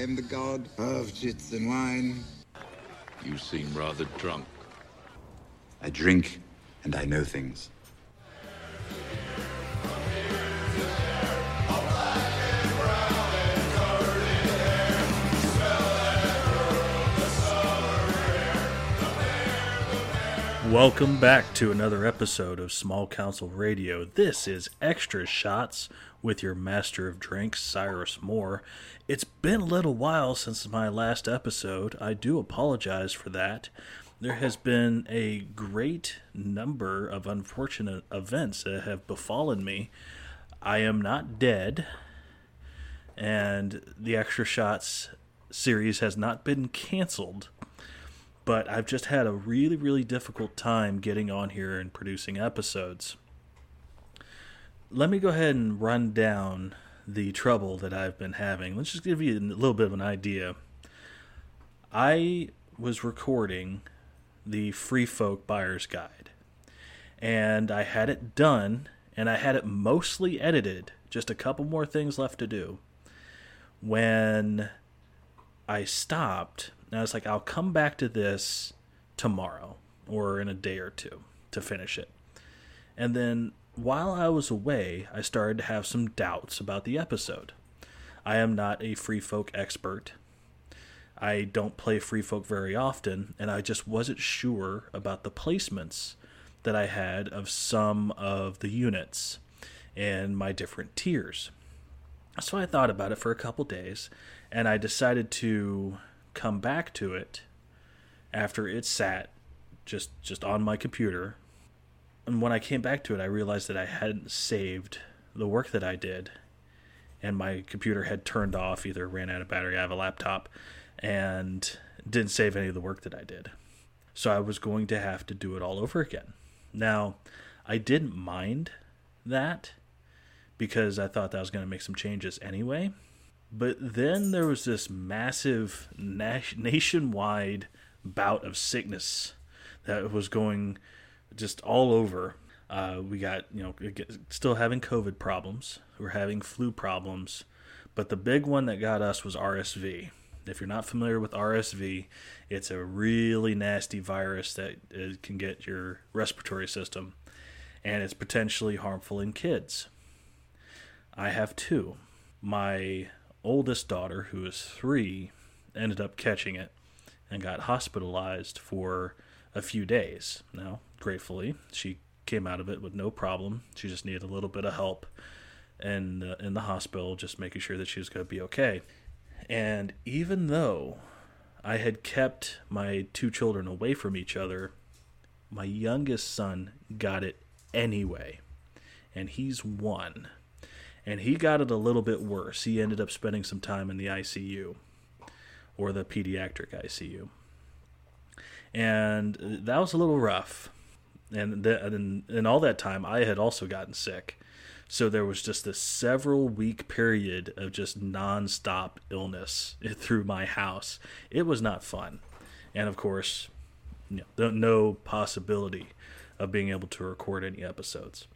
am the god of chits and wine. You seem rather drunk. I drink and I know things. Welcome back to another episode of Small Council Radio. This is Extra Shots with your master of drinks, Cyrus Moore. It's been a little while since my last episode. I do apologize for that. There has been a great number of unfortunate events that have befallen me. I am not dead, and the Extra Shots series has not been canceled but I've just had a really, really difficult time getting on here and producing episodes. Let me go ahead and run down the trouble that I've been having. Let's just give you a little bit of an idea. I was recording the Free Folk Buyer's Guide, and I had it done, and I had it mostly edited, just a couple more things left to do. When I stopped, and I was like, I'll come back to this tomorrow or in a day or two to finish it. And then while I was away, I started to have some doubts about the episode. I am not a free folk expert. I don't play free folk very often, and I just wasn't sure about the placements that I had of some of the units and my different tiers. So I thought about it for a couple days, and I decided to come back to it after it sat just just on my computer. And when I came back to it, I realized that I hadn't saved the work that I did, and my computer had turned off, either ran out of battery. I have a laptop, and didn't save any of the work that I did. So I was going to have to do it all over again. Now, I didn't mind that because I thought that I was going to make some changes anyway. But then there was this massive nationwide bout of sickness that was going just all over. Uh, we got, you know, still having COVID problems. We're having flu problems. But the big one that got us was RSV. If you're not familiar with RSV, it's a really nasty virus that uh, can get your respiratory system, and it's potentially harmful in kids. I have two. My oldest daughter, who is three, ended up catching it and got hospitalized for a few days. Now, gratefully, she came out of it with no problem. She just needed a little bit of help in the, in the hospital, just making sure that she was going to be okay. And even though I had kept my two children away from each other, my youngest son got it anyway. And he's one and he got it a little bit worse. He ended up spending some time in the ICU or the pediatric ICU, and that was a little rough. And then, in all that time, I had also gotten sick, so there was just a several week period of just nonstop illness through my house. It was not fun, and of course, no possibility of being able to record any episodes.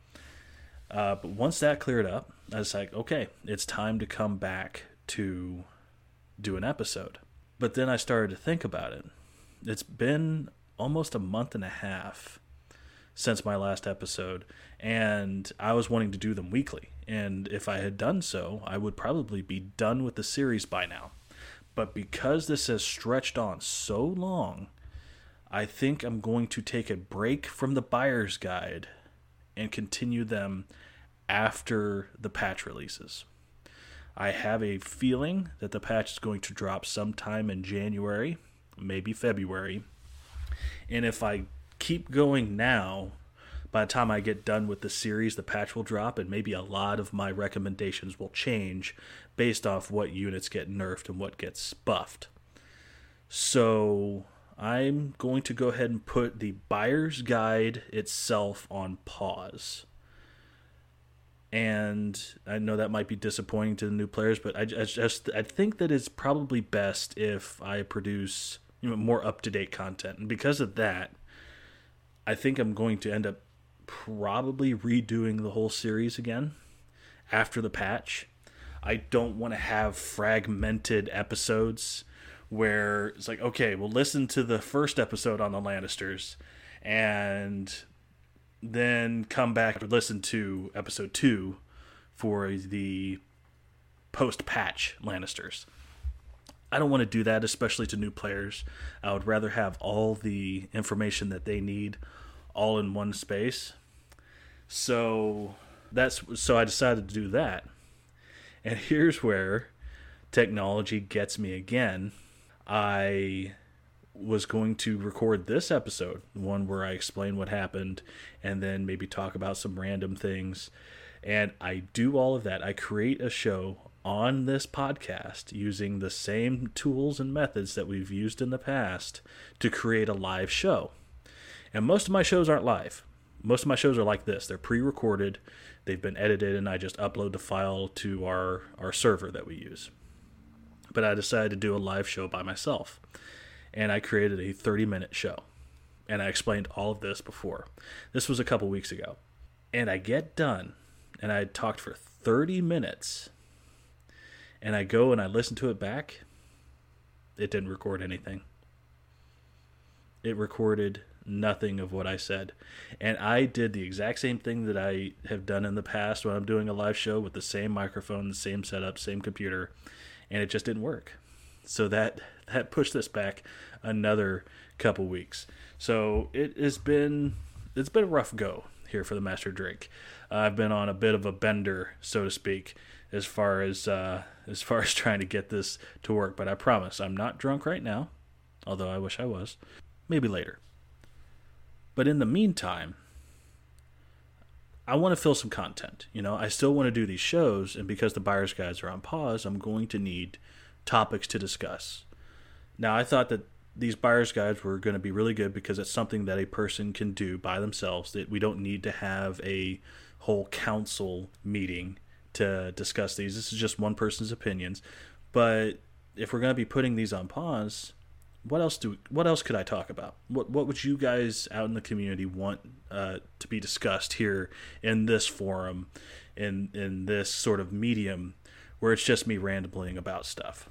Uh, but once that cleared up, I was like, okay, it's time to come back to do an episode. But then I started to think about it. It's been almost a month and a half since my last episode, and I was wanting to do them weekly. And if I had done so, I would probably be done with the series by now. But because this has stretched on so long, I think I'm going to take a break from the buyer's guide and continue them after the patch releases. I have a feeling that the patch is going to drop sometime in January, maybe February. And if I keep going now, by the time I get done with the series, the patch will drop, and maybe a lot of my recommendations will change based off what units get nerfed and what gets buffed. So I'm going to go ahead and put the buyer's guide itself on pause. And I know that might be disappointing to the new players, but I, I just I think that it's probably best if I produce you know more up to date content, and because of that, I think I'm going to end up probably redoing the whole series again after the patch. I don't want to have fragmented episodes where it's like, okay, well, listen to the first episode on the Lannisters and then come back and listen to episode two for the post patch Lannisters. I don't want to do that, especially to new players. I would rather have all the information that they need all in one space. So that's so I decided to do that. And here's where technology gets me again. I was going to record this episode, one where I explain what happened and then maybe talk about some random things. And I do all of that. I create a show on this podcast using the same tools and methods that we've used in the past to create a live show. And most of my shows aren't live. Most of my shows are like this. They're pre-recorded, they've been edited and I just upload the file to our our server that we use. But I decided to do a live show by myself. And I created a 30-minute show. And I explained all of this before. This was a couple weeks ago. And I get done and I talked for 30 minutes and I go and I listen to it back, it didn't record anything. It recorded nothing of what I said. And I did the exact same thing that I have done in the past when I'm doing a live show with the same microphone, the same setup, same computer, and it just didn't work. So that that pushed this back another couple weeks. So it has been it's been a rough go here for the Master Drink. I've been on a bit of a bender, so to speak, as far as uh, as far as trying to get this to work. But I promise I'm not drunk right now, although I wish I was. Maybe later. But in the meantime, I want to fill some content. You know, I still want to do these shows, and because the buyer's guides are on pause, I'm going to need topics to discuss. Now, I thought that these buyer's guides were going to be really good because it's something that a person can do by themselves. That we don't need to have a whole council meeting to discuss these. This is just one person's opinions. But if we're going to be putting these on pause, what else do what else could I talk about? What what would you guys out in the community want uh, to be discussed here in this forum, in in this sort of medium where it's just me rambling about stuff?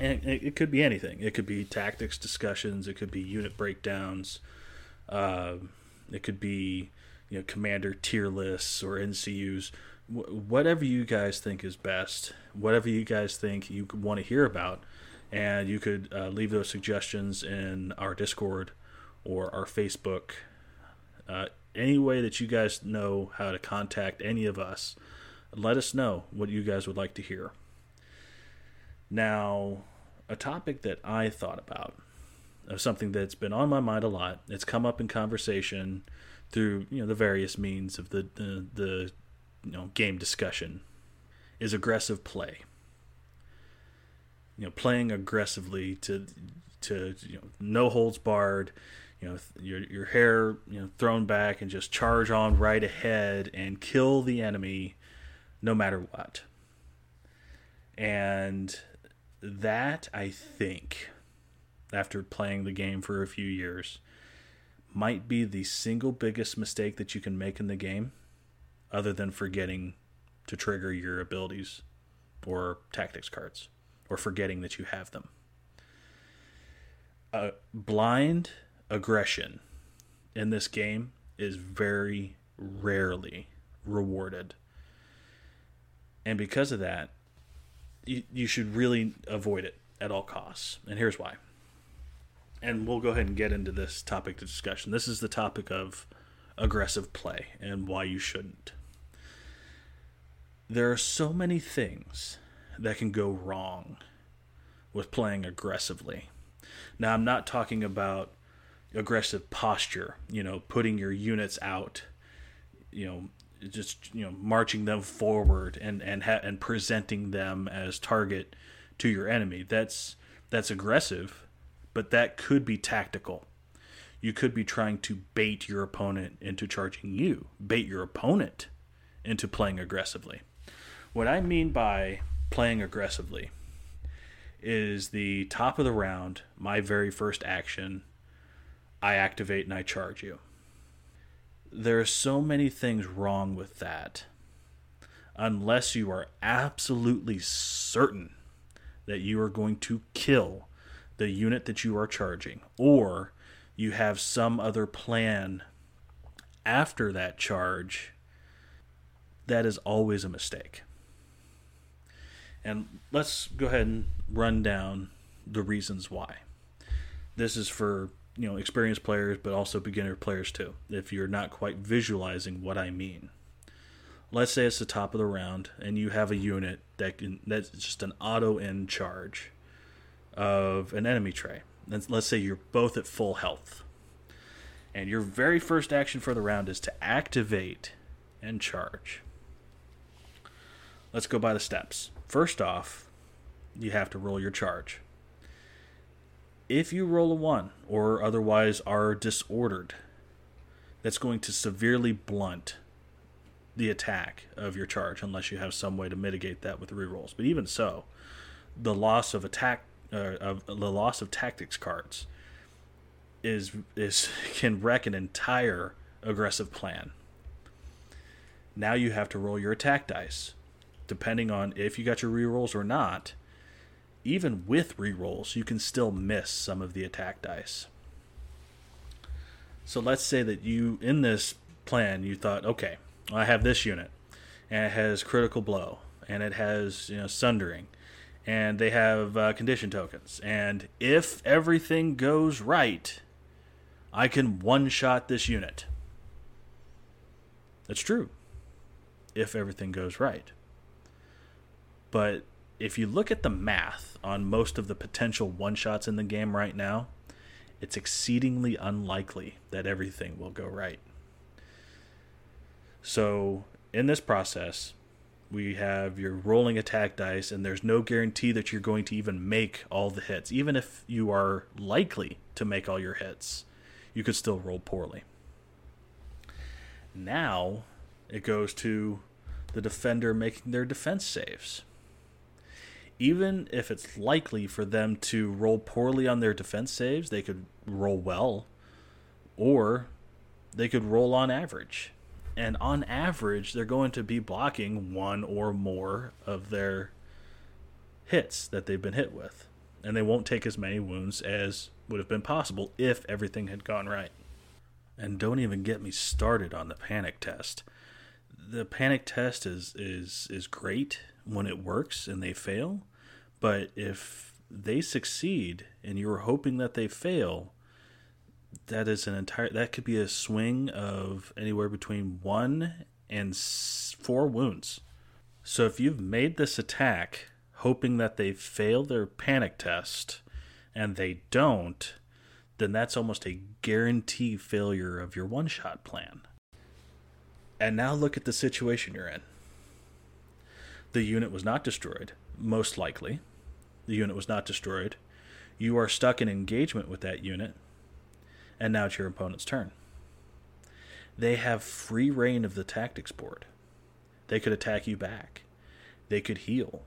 And it, could be anything. It could be tactics discussions. It could be unit breakdowns. Uh, it could be you know commander tier lists or NCUs whatever you guys think is best, whatever you guys think you want to hear about, and you could uh, leave those suggestions in our Discord or our Facebook. Uh, any way that you guys know how to contact any of us, let us know what you guys would like to hear. Now, a topic that I thought about, of something that's been on my mind a lot, it's come up in conversation through you know the various means of the the, the you know game discussion is aggressive play. You know, playing aggressively to to you know no holds barred, you know your your hair you know thrown back and just charge on right ahead and kill the enemy no matter what. And that I think after playing the game for a few years might be the single biggest mistake that you can make in the game other than forgetting to trigger your abilities or tactics cards or forgetting that you have them. Uh, blind aggression in this game is very rarely rewarded. And because of that, you, you should really avoid it at all costs. And here's why. And we'll go ahead and get into this topic of discussion. This is the topic of aggressive play and why you shouldn't there are so many things that can go wrong with playing aggressively. Now, I'm not talking about aggressive posture, you know, putting your units out, you know, just you know marching them forward and and ha- and presenting them as target to your enemy. That's that's aggressive, but that could be tactical. You could be trying to bait your opponent into charging you, bait your opponent into playing aggressively. What I mean by playing aggressively is the top of the round, my very first action, I activate and I charge you. There are so many things wrong with that. unless you are absolutely certain that you are going to kill the unit that you are charging, or you have some other plan after that charge, that is always a mistake. And let's go ahead and run down the reasons why. This is for you know experienced players, but also beginner players too. If you're not quite visualizing what I mean, let's say it's the top of the round, and you have a unit that can that's just an auto end charge of an enemy tray. And let's say you're both at full health, and your very first action for the round is to activate and charge. Let's go by the steps. First off, you have to roll your charge. If you roll a 1 or otherwise are disordered, that's going to severely blunt the attack of your charge unless you have some way to mitigate that with rerolls. But even so, the loss of attack uh, of the loss of tactics cards is is can wreck an entire aggressive plan. Now you have to roll your attack dice depending on if you got your rerolls or not, even with rerolls, you can still miss some of the attack dice. So let's say that you, in this plan, you thought, okay, I have this unit, and it has critical blow, and it has you know sundering, and they have uh, condition tokens, and if everything goes right, I can one shot this unit. That's true. If everything goes right. But if you look at the math on most of the potential one shots in the game right now, it's exceedingly unlikely that everything will go right. So, in this process, we have your rolling attack dice, and there's no guarantee that you're going to even make all the hits. Even if you are likely to make all your hits, you could still roll poorly. Now, it goes to the defender making their defense saves even if it's likely for them to roll poorly on their defense saves, they could roll well, or they could roll on average. And on average, they're going to be blocking one or more of their hits that they've been hit with. And they won't take as many wounds as would have been possible if everything had gone right. And don't even get me started on the panic test. The panic test is is is great when it works and they fail, but if they succeed and you're hoping that they fail, that is an entire that could be a swing of anywhere between 1 and 4 wounds. So if you've made this attack hoping that they fail their panic test and they don't, then that's almost a guarantee failure of your one shot plan. And now look at the situation you're in. The unit was not destroyed, most likely. The unit was not destroyed. You are stuck in engagement with that unit, and now it's your opponent's turn. They have free reign of the tactics board. They could attack you back. They could heal.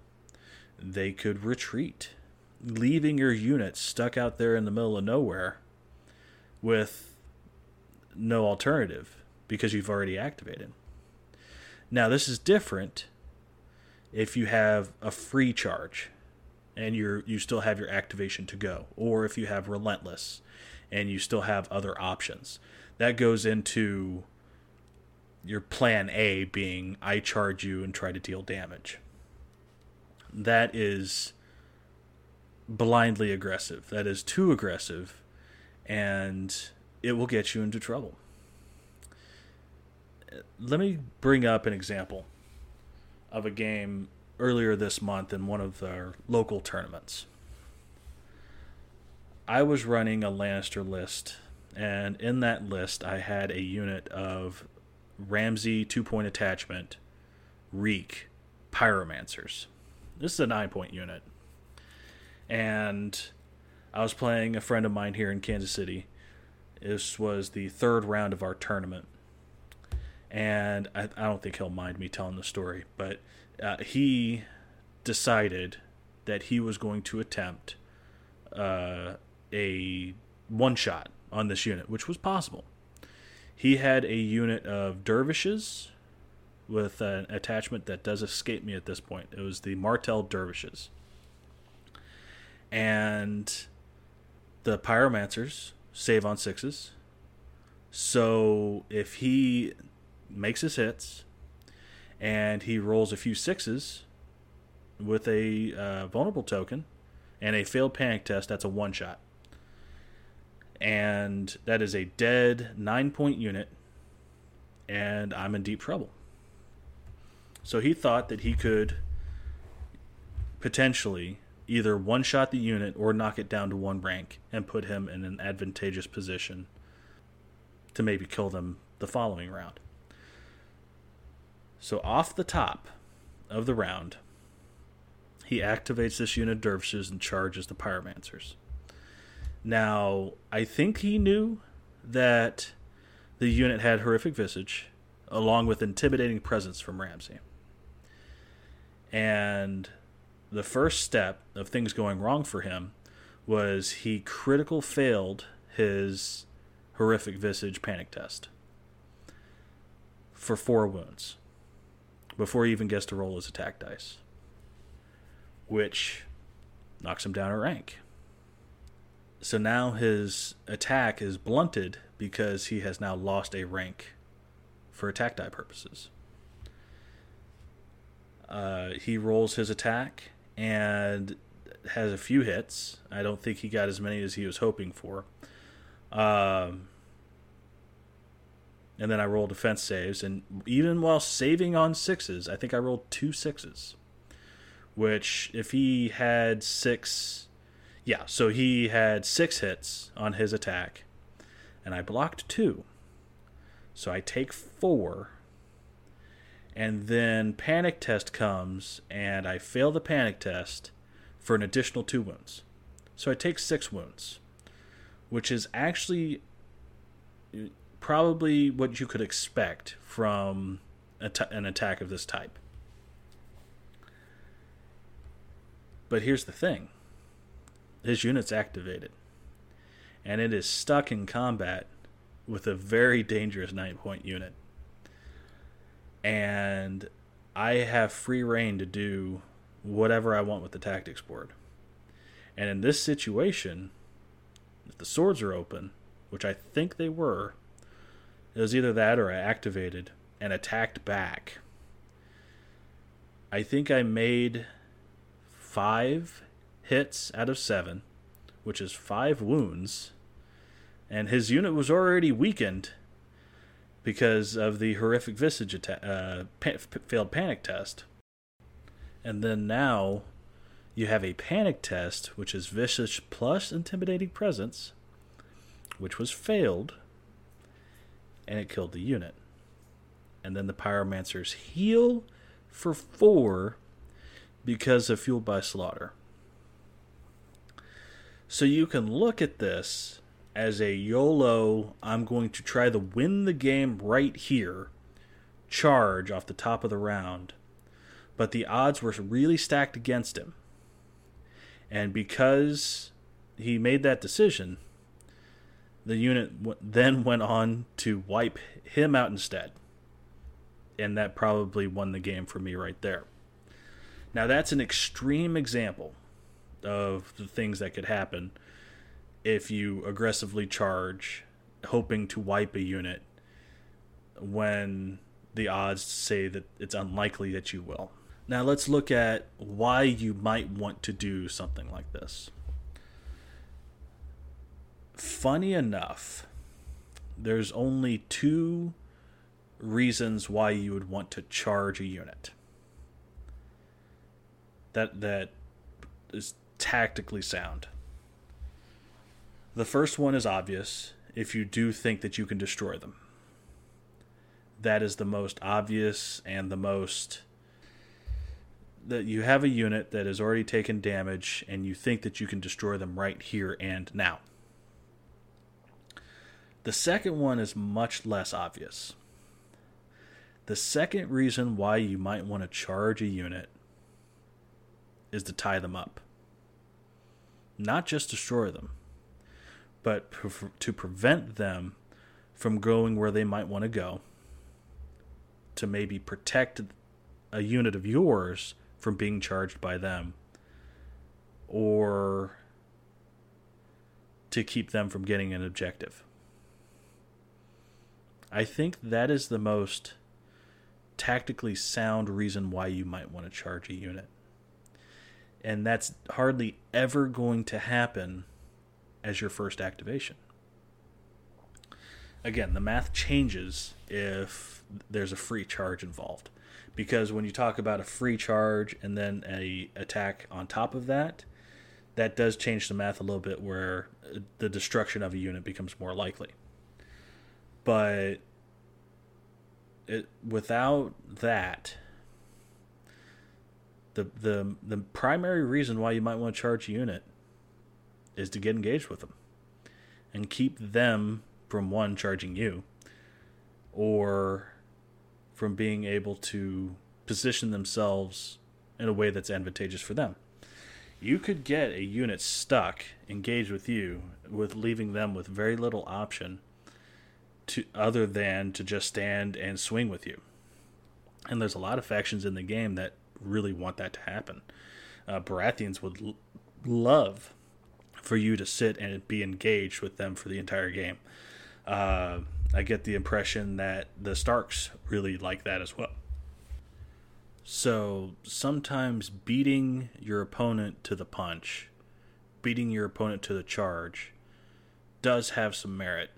They could retreat, leaving your unit stuck out there in the middle of nowhere with no alternative because you've already activated. Now, this is different if you have a free charge and you're you still have your activation to go or if you have relentless and you still have other options. That goes into your plan A being I charge you and try to deal damage. That is blindly aggressive. That is too aggressive and it will get you into trouble. Let me bring up an example of a game earlier this month in one of our local tournaments. I was running a Lannister list, and in that list, I had a unit of Ramsay two point attachment, Reek, Pyromancers. This is a nine point unit. And I was playing a friend of mine here in Kansas City. This was the third round of our tournament. And I, I don't think he'll mind me telling the story, but uh, he decided that he was going to attempt uh, a one shot on this unit, which was possible. He had a unit of dervishes with an attachment that does escape me at this point. It was the Martell Dervishes. And the Pyromancers save on sixes. So if he makes his hits and he rolls a few sixes with a uh, vulnerable token and a failed panic test, that's a one shot. And that is a dead nine point unit, and I'm in deep trouble. So he thought that he could potentially either one shot the unit or knock it down to one rank and put him in an advantageous position to maybe kill them the following round. So off the top of the round, he activates this unit of dervishes and charges the pyromancers. Now, I think he knew that the unit had horrific visage, along with intimidating presence from Ramsay. And the first step of things going wrong for him was he critical failed his horrific visage panic test for four wounds before he even gets to roll his attack dice, which knocks him down a rank. So now his attack is blunted because he has now lost a rank for attack die purposes. Uh, he rolls his attack and has a few hits. I don't think he got as many as he was hoping for. Um, and then I roll defense saves, and even while saving on sixes, I think I rolled two sixes. Which, if he had six, yeah, so he had six hits on his attack, and I blocked two. So I take four, and then panic test comes, and I fail the panic test for an additional two wounds. So I take six wounds, which is actually probably what you could expect from an attack of this type. But here's the thing his unit's activated, and it is stuck in combat with a very dangerous nine point unit. And I have free reign to do whatever I want with the tactics board. And in this situation, if the swords are open, which I think they were, it was either that or I activated and attacked back. I think I made five hits out of seven, which is five wounds, and his unit was already weakened because of the horrific visage atta- uh, pa- failed panic test. And then now you have a panic test, which is visage plus intimidating presence, which was failed and it killed the unit. And then the pyromancers heal for four because of fueled by slaughter. So you can look at this as a YOLO, I'm going to try to win the game right here, charge off the top of the round. But the odds were really stacked against him. And because he made that decision, the unit w- then went on to wipe him out instead. And that probably won the game for me right there. Now, that's an extreme example of the things that could happen if you aggressively charge, hoping to wipe a unit when the odds say that it's unlikely that you will. Now, let's look at why you might want to do something like this funny enough, there's only two reasons why you would want to charge a unit. That that is tactically sound. The first one is obvious if you do think that you can destroy them. That is the most obvious and the most that you have a unit that has already taken damage and you think that you can destroy them right here and now. The second one is much less obvious. The second reason why you might want to charge a unit is to tie them up. Not just destroy them, but to prevent them from going where they might want to go to maybe protect a unit of yours from being charged by them or to keep them from getting an objective. I think that is the most tactically sound reason why you might want to charge a unit. And that's hardly ever going to happen as your first activation. Again, the math changes if there's a free charge involved. Because when you talk about a free charge and then a attack on top of that, that does change the math a little bit where uh, the destruction of a unit becomes more likely. But it, without that, the the the primary reason why you might want to charge a unit is to get engaged with them and keep them from one charging you or from being able to position themselves in a way that's advantageous for them. You could get a unit stuck engaged with you with leaving them with very little option to other than to just stand and swing with you. And there's a lot of factions in the game that really want that to happen. Uh, Baratheons would l- love for you to sit and be engaged with them for the entire game. Uh, I get the impression that the Starks really like that as well. So sometimes beating your opponent to the punch, beating your opponent to the charge, does have some merit.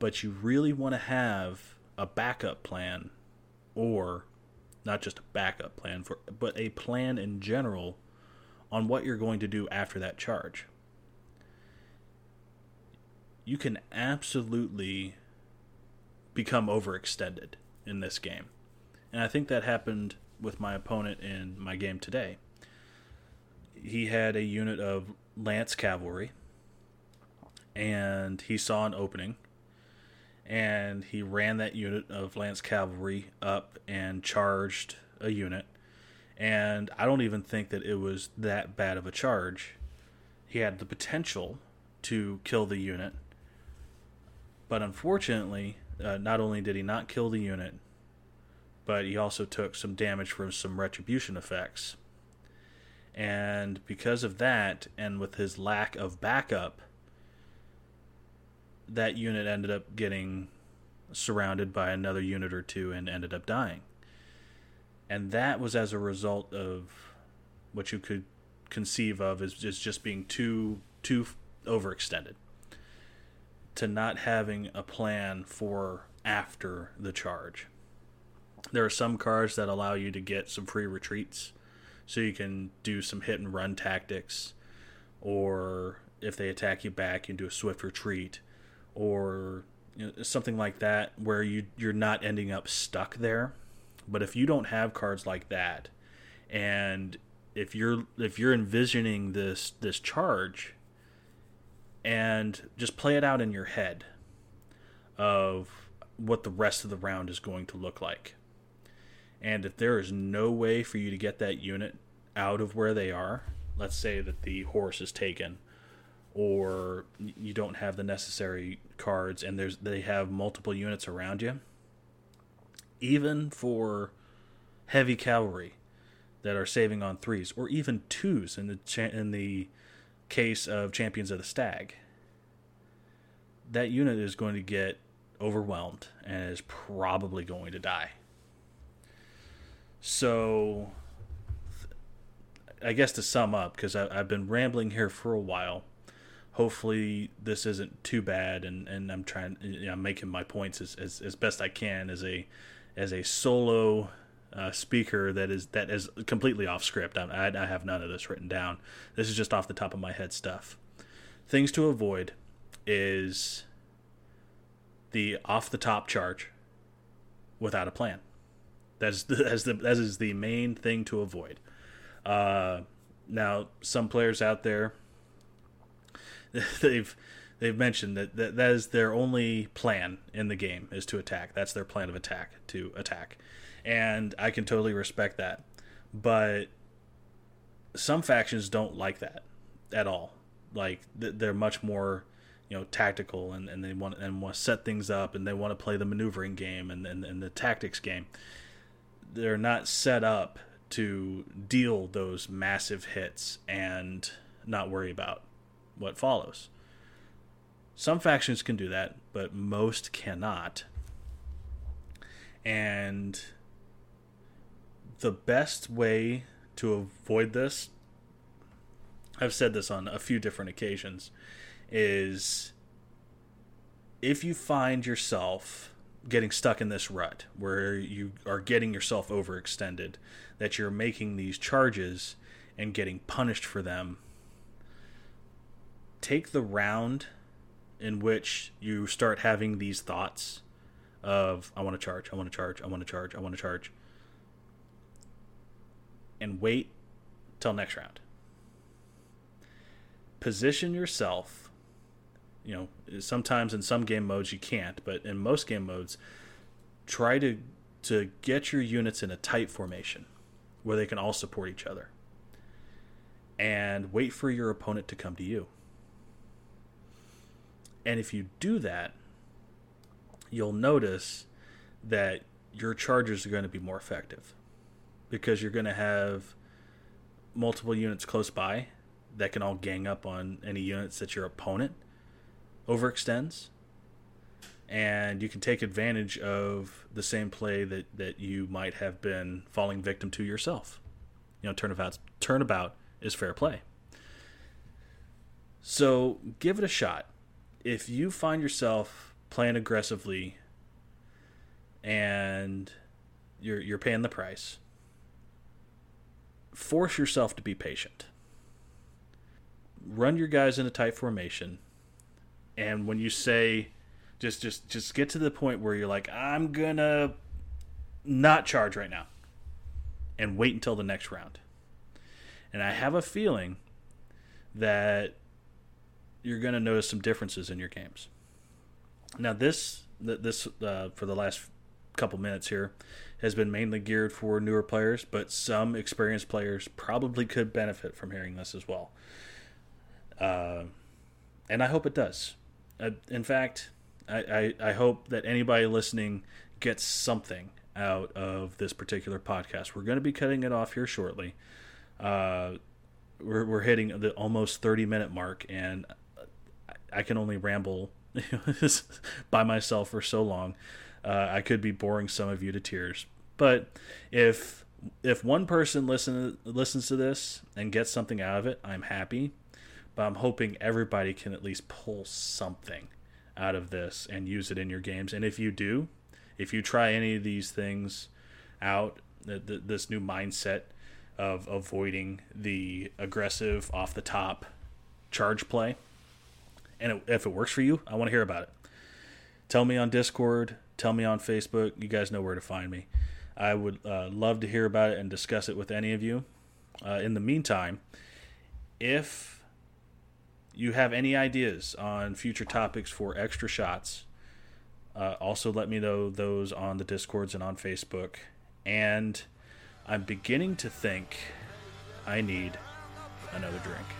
But you really want to have a backup plan, or not just a backup plan for, but a plan in general on what you're going to do after that charge. You can absolutely become overextended in this game and I think that happened with my opponent in my game today. He had a unit of lance cavalry, and he saw an opening, and he ran that unit of lance cavalry up and charged a unit. And I don't even think that it was that bad of a charge. He had the potential to kill the unit, but unfortunately, uh, not only did he not kill the unit, but he also took some damage from some retribution effects. And because of that, and with his lack of backup, that unit ended up getting surrounded by another unit or two and ended up dying. And that was as a result of what you could conceive of as just, just being too too overextended. To not having a plan for after the charge. There are some cards that allow you to get some free retreats, so you can do some hit and run tactics, or if they attack you back, you can do a swift retreat, or you know, something like that, where you you're not ending up stuck there. But if you don't have cards like that, and if you're if you're envisioning this this charge, and just play it out in your head of what the rest of the round is going to look like. And if there is no way for you to get that unit out of where they are, let's say that the horse is taken or you don't have the necessary cards and there's they have multiple units around you even for heavy cavalry that are saving on threes or even twos in the cha- in the case of champions of the stag that unit is going to get overwhelmed and is probably going to die so, I guess to sum up, because I've been rambling here for a while. Hopefully, this isn't too bad, and, and I'm trying, you know, I'm making my points as, as, as best I can as a as a solo uh, speaker that is that is completely off script. I, I have none of this written down. This is just off the top of my head stuff. Things to avoid is the off the top charge without a plan. That's the, that's the that is the main thing to avoid. Uh, now, some players out there, they've they've mentioned that, that that is their only plan in the game is to attack. That's their plan of attack to attack, and I can totally respect that. But some factions don't like that at all. Like they're much more you know tactical and, and they want and want to set things up and they want to play the maneuvering game and, and, and the tactics game they're not set up to deal those massive hits and not worry about what follows. Some factions can do that but most cannot. And the best way to avoid this I've said this on a few different occasions is if you find yourself getting stuck in this rut where you are getting yourself overextended, that you're making these charges and getting punished for them, take the round in which you start having these thoughts of, I want to charge, I want to charge, I want to charge, I want to charge, and wait till next round. Position yourself you know sometimes in some game modes you can't but in most game modes try to to get your units in a tight formation where they can all support each other and wait for your opponent to come to you and if you do that you'll notice that your charges are going to be more effective because you're going to have multiple units close by that can all gang up on any units that your opponent overextends and you can take advantage of the same play that, that you might have been falling victim to yourself. You know, turnabout turnabout is fair play. So give it a shot. If you find yourself playing aggressively and you're you're paying the price, force yourself to be patient. Run your guys in a tight formation and when you say just just just get to the point where you're like i'm gonna not charge right now and wait until the next round and i have a feeling that you're going to notice some differences in your games now this this uh, for the last couple minutes here has been mainly geared for newer players but some experienced players probably could benefit from hearing this as well uh, and i hope it does uh, in fact, I, I, I hope that anybody listening gets something out of this particular podcast. We're going to be cutting it off here shortly. Uh, we're, we're hitting the almost 30 minute mark, and I can only ramble by myself for so long. Uh, I could be boring some of you to tears. But if if one person listen listens to this and gets something out of it, I'm happy but I'm hoping everybody can at least pull something out of this and use it in your games. And if you do, if you try any of these things out, the, the, this new mindset of avoiding the aggressive off the top charge play, and it, if it works for you, I want to hear about it. Tell me on Discord, tell me on Facebook. You guys know where to find me. I would uh, love to hear about it and discuss it with any of you. Uh, in the meantime, if you have any ideas on future topics for extra shots, uh, also let me know those on the discords and on Facebook. And I'm beginning to think I need another drink.